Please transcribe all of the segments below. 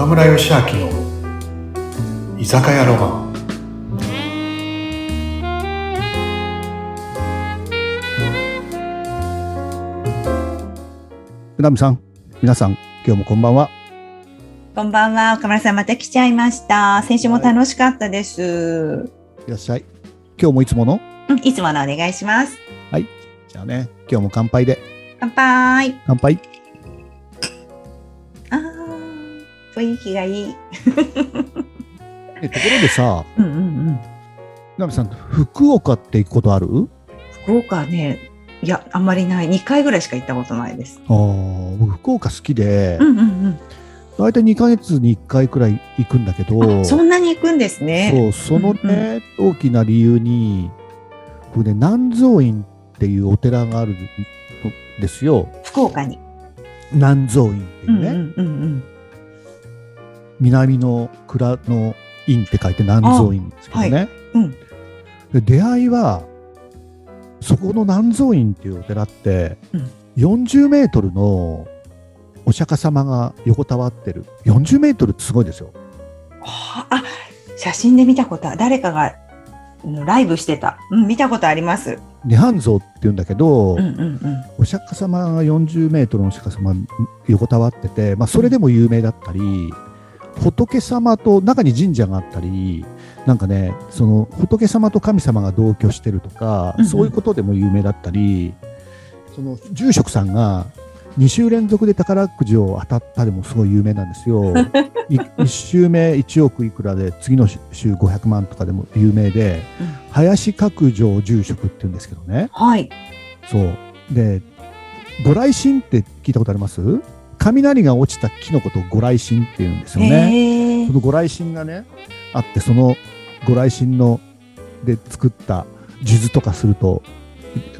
岡村義明の居酒屋ロマン船見さん、皆さん、今日もこんばんは。こんばんは、岡村さんまた来ちゃいました。先週も楽しかったです。いらっしゃい。今日もいつもの？うん、いつものお願いします。じゃあね、今日も乾杯で。乾杯。乾杯。雰囲気がいい。えところでさ、うんうんうん。さん、福岡って行くことある？福岡ね、いや、あんまりない。2回ぐらいしか行ったことないです。あー僕、福岡好きでう、んうんうん。大体2ヶ月に1回くらい行くんだけど、あそんなに行くんですね。そう、そのね、大きな理由に、僕ね、南蔵院っていうお寺があるんですよ。福岡に。南蔵院っていうね、うんうんうんうん。南の蔵の院って書いて南蔵院ですけどね。うん。で出会いはそこの南蔵院っていうお寺って、うん40メートルのお釈迦様が横たわってる40メートルってすごいですよ。はあ、写真で見たことは誰かがうんライブしてた。うん、見たことあります。涅槃像って言うんだけど、うんうんうん。お釈迦様が40メートルのお釈迦様横たわってて、まあ、それでも有名だったり、仏様と中に神社があったりなんかねその仏様と神様が同居してるとか、うんうんそういうことでも有名だったりその住職さんが2週連続で宝くじを当たったでもすごい有名なんですよ。1週目1億いくらで次の週500万とかでも有名で、うん林角城住職って言うんですけどね。はい。そう。で、ご来神って聞いたことあります雷が落ちた木のことをご来神って言うんですよね。そのご来神がね、あって、そのご来神ので作った数珠とかすると、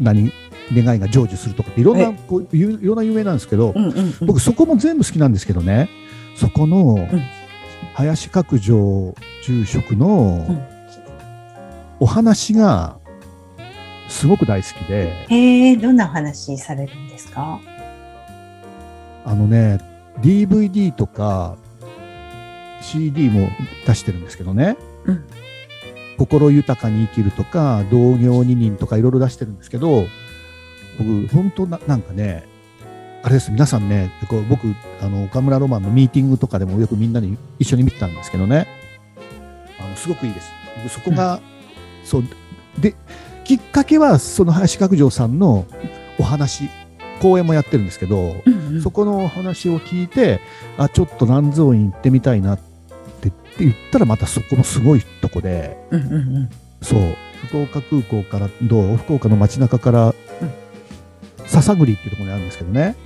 何、願いが成就するとかっていろんな、えこういろんな有名なんですけど、うんうんうん。僕そこも全部好きなんですけどね、そこのうん林角城住職のうんお話がすごく大好きで、へえ、どんなお話されるんですか？あのね、DVD とか CD も出してるんですけどね、うん。心豊かに生きるとか、同業二人とかいろいろ出してるんですけど、僕、本当ななんかね、あれです、皆さんね、僕あの、岡村ロマンのミーティングとかでもよくみんなに一緒に見てたんですけどね、あのすごくいいです。僕そこが、そう、で、きっかけは、その林角城さんのお話、講演もやってるんですけど、そこのお話を聞いて、あ、ちょっと南蔵院行ってみたいなってって言ったら、またそこもすごいとこで、うんうんうん。そう、福岡空港から、どう福岡の街中から、篠栗っていうところにあるんですけどね、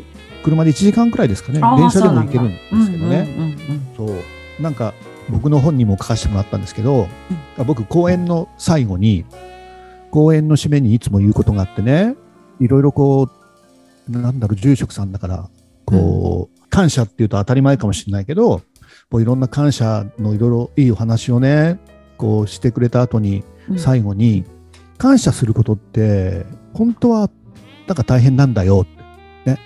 車で1時間くらいですかね、電車でも行けるんですけどね、うんうんうんうんそう、なんか僕の本にも書かせてもらったんですけど、僕、講演の最後に、講演の締めにいつも言うことがあってね、いろいろこう、なんだろう、住職さんだから、こう、感謝っていうと当たり前かもしれないけど、こういろんな感謝のいろいろいいお話をね、こうしてくれた後に、うん。最後に、感謝することって、本当は、なんか大変なんだよって、ね。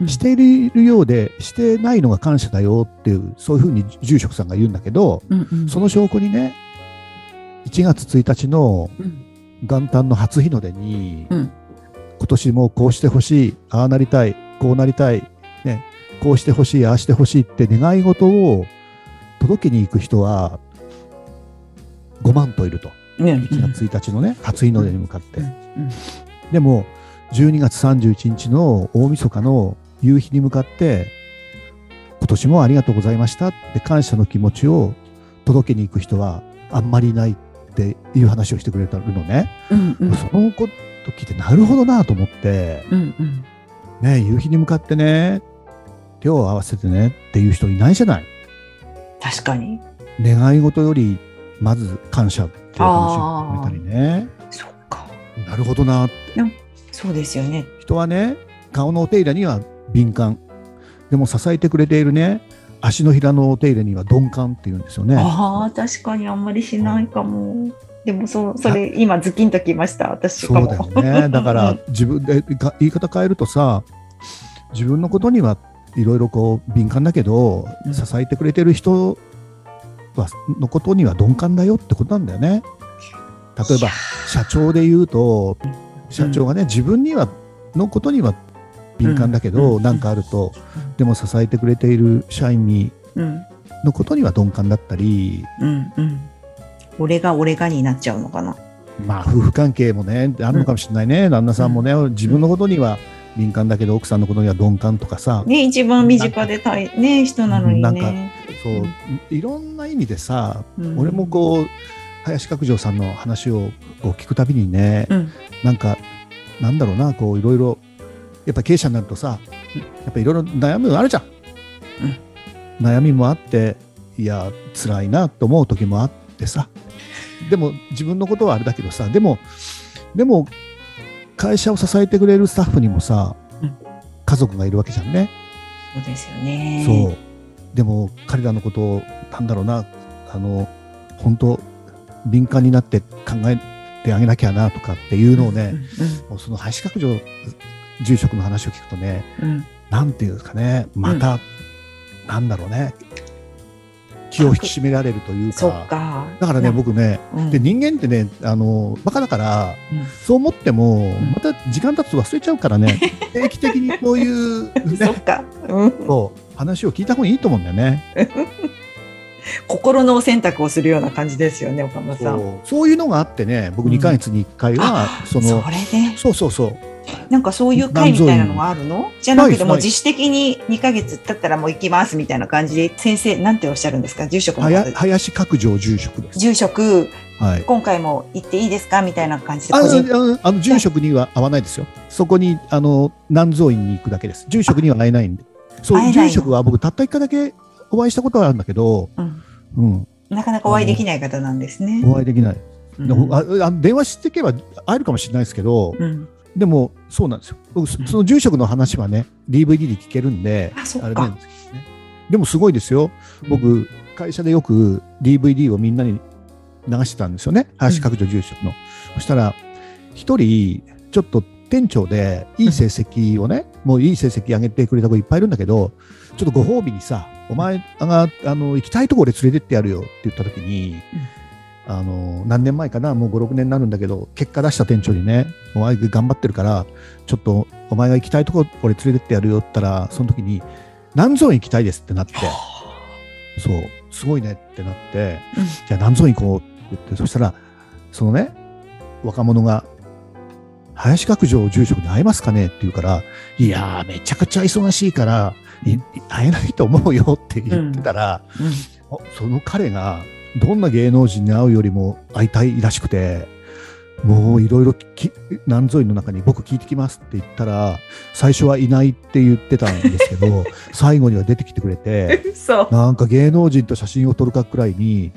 うん。しているようで、してないのが感謝だよっていう、そういうふうに住職さんが言うんだけど、うんうん。その証拠にね、1月1日のうん。元旦の初日の出に、うん今年もこうしてほしい、ああなりたい、こうなりたい、ね、こうしてほしい、ああしてほしいって願い事を届けに行く人は5万といると。うんうん1月1日のね、初日の出に向かって。うんでも、12月31日の大晦日の夕日に向かって、今年もありがとうございましたって感謝の気持ちを届けに行く人はあんまりいないっていう話をしてくれたのね。うんうんそのこと聞いてなるほどなと思って、うんうんね、夕日に向かってね、手を合わせてねっていう人いないじゃない。確かに。願い事よりまず感謝っていう話を含めたりね。そっか。なるほどなって。そうですよね。人はね、顔のお手入れには敏感。でも支えてくれているね、足のひらのお手入れには鈍感っていうんですよね。ああ、確かにあんまりしないかも。でもそう、それ今ズキンときました。私。そうだよね。だから自分でか言い方変えるとさ、自分のことにはいろいろこう敏感だけど、うん支えてくれてる人はのことには鈍感だよってことなんだよね。例えば社長で言うとうん社長がね、自分にはのことには敏感だけど、うんなんかあると、うんでも支えてくれている社員にうんのことには鈍感だったり、うんうん。俺が俺がになっちゃうのかな。まあ夫婦関係もねあるのかもしれないね、旦那さんもね自分のことには敏感だけど奥さんのことには鈍感とかさ、ね、一番身近でたい、ね、人なのになんかね。そういろんな意味でさ、うん。俺もこう林角城さんの話をこう聞くたびにね、うん。なんかなんだろうなこういろいろやっぱ経営者になるとさうんやっぱいろいろ悩むのあるじゃん、悩みもあっていや辛いなと思う時もあってさでも自分のことはあれだけどさでもでも会社を支えてくれるスタッフにもさ、うん家族がいるわけじゃんね。そうですよね。そうでも彼らのことをなんだろうなあの本当敏感になって考えてあげなきゃなとかっていうのをね、もうその林角城住職の話を聞くとねうん。うん。なんていうんですかねまた、なんだろうね気を引き締められるというそか。だからね僕ねうん、で人間ってねあのバカだからうんそう思ってもんまた時間経つと忘れちゃうからね 定期的にこういう、ねそっ、か。うん。そう話を聞いた方がいいと思うんだよね。心の選択をするような感じですよね、岡村さん。そういうのがあってね僕うん2ヶ月に1回は、そのそれで、そうそうそうなんかそういう会みたいなのがあるの？じゃなくて、もう自主的に2ヶ月経ったらもう行きますみたいな感じで、先生、なんておっしゃるんですか？住職のはや方林角城住職です。住職、はい。今回も行っていいですか？みたいな感じで。あのあの住職には会わないですよ。そこにあの南蔵院に行くだけです。住職には会えないんで。そう住職は僕たった一回だけお会いしたことはあるんだけど、うん。うん、なかなかお会いできない方なんですね。お会いできない。うん。あ電話していけば会えるかもしれないですけど、うんでもそうなんですよ。僕そその住職の話はね DVD で聞けるんで、あれなんですけどね。でもすごいですよ。僕会社でよく DVD をみんなに流してたんですよね林角城住職の、そしたら一人ちょっと店長でいい成績をね、もういい成績上げてくれた子いっぱいいるんだけどちょっとご褒美にさお前があの行きたいところで連れてってやるよって言った時に、あの何年前かな？もう56年になるんだけど結果出した店長にねお前頑張ってるからちょっとお前が行きたいところ俺連れてってやるよって言ったらその時に南蔵院行きたいですってなって。そう。すごいねってなって、うん。じゃあ南蔵院行こうって言ってそしたらそのね若者が林角城住職に会えますかねって言うからいやーめちゃくちゃ忙しいから会えないと思うよって言ってたら、うん。あその彼がどんな芸能人に会うよりも会いたいらしくてもういろいろき南蔵院の中に僕聞いてきますって言ったら最初はいないって言ってたんですけど 最後には出てきてくれて。なんか芸能人と写真を撮るかくらいに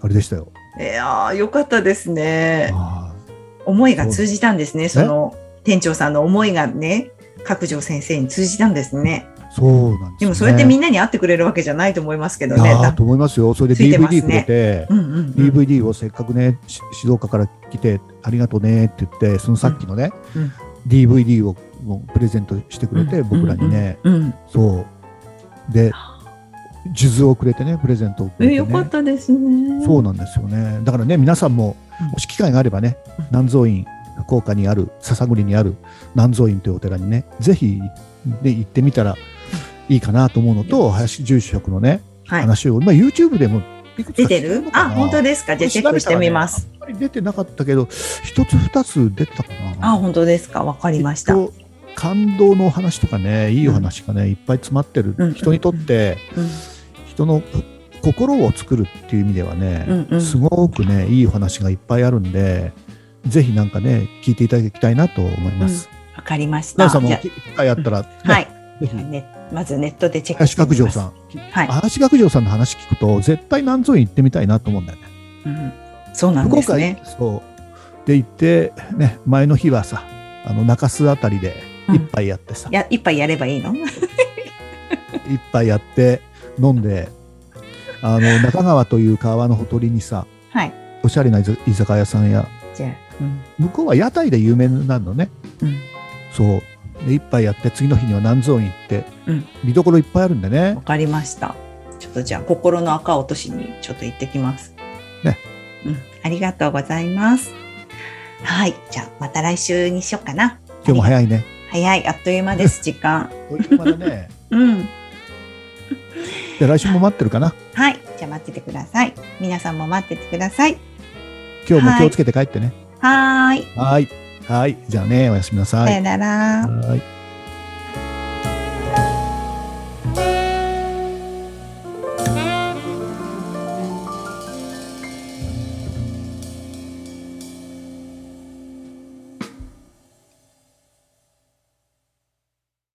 あれでしたよ。いやーよかったですね。あ思いが通じたんですね。その店長さんの思いがね、角城先生に通じたんですね。ーそうなんです、ね、でもそうやってみんなに会ってくれるわけじゃないと思いますけどね。と思いますよ。それで DVD ねくれて、うんうんうん、DVD をせっかくね、し静岡から来てありがとうねって言って、そのさっきのね、うんうん DVD をもうプレゼントしてくれて、うん僕らにね、うんうんそう。で、数珠をくれてね、プレゼントをくれえて、ね。よかったですね。そうなんですよね。だからね、皆さんもうん、もし機会があればね、うん南蔵院、福岡にある、篠栗にある南蔵院というお寺にね、ぜひ、ね、行ってみたらいいかなと思うのと、林住職のね、はい。話を、まあ、YouTube でも出てる？あ、本当でですか？じゃあチェックしてみます。。あんまり出てなかったけど、一つ二つ出てたかな。あ、本当ですか？わかりました。感動のお話とかね、いいお話がね、いっぱい詰まってる。うん人にとって、人の心を作るっていう意味ではね、うんうんすごくね、いいお話がいっぱいあるんで、ぜひなんかね、聞いていただきたいなと思います。わかりました。じゃ奈良さんも機会あったら、ねあはい。ぜひ、ね、まずネットでチェック林してみます。角城さん、はい林角城さんの話聞くと、絶対南蔵院行ってみたいなと思うんだよね。うんそうなんですね。そう。で行って、ね、前の日はさ、あの中洲あたりでうん一杯やってさ、や、一杯やればいいの？一杯やって飲んで、あの中川という川のほとりにさ、はい。おしゃれな居酒屋さんや、じゃあ、うん。向こうは屋台で有名なのね。うん。そう。で一杯やって次の日には南蔵院行って、うん見どころいっぱいあるんでねわかりました。ちょっとじゃあ、心の赤落としにちょっと行ってきます。ね。うん。ありがとうございます。はい。じゃあ、また来週にしようかな。今日も早いね。早い。あっという間です、時間。という間だね。うん。で来週も待ってるかな。はい。じゃあ、待っててください。皆さんも待っててください。今日も気をつけて帰ってね。はーい。はい。はい。じゃあね、おやすみなさい。さよなら。はい。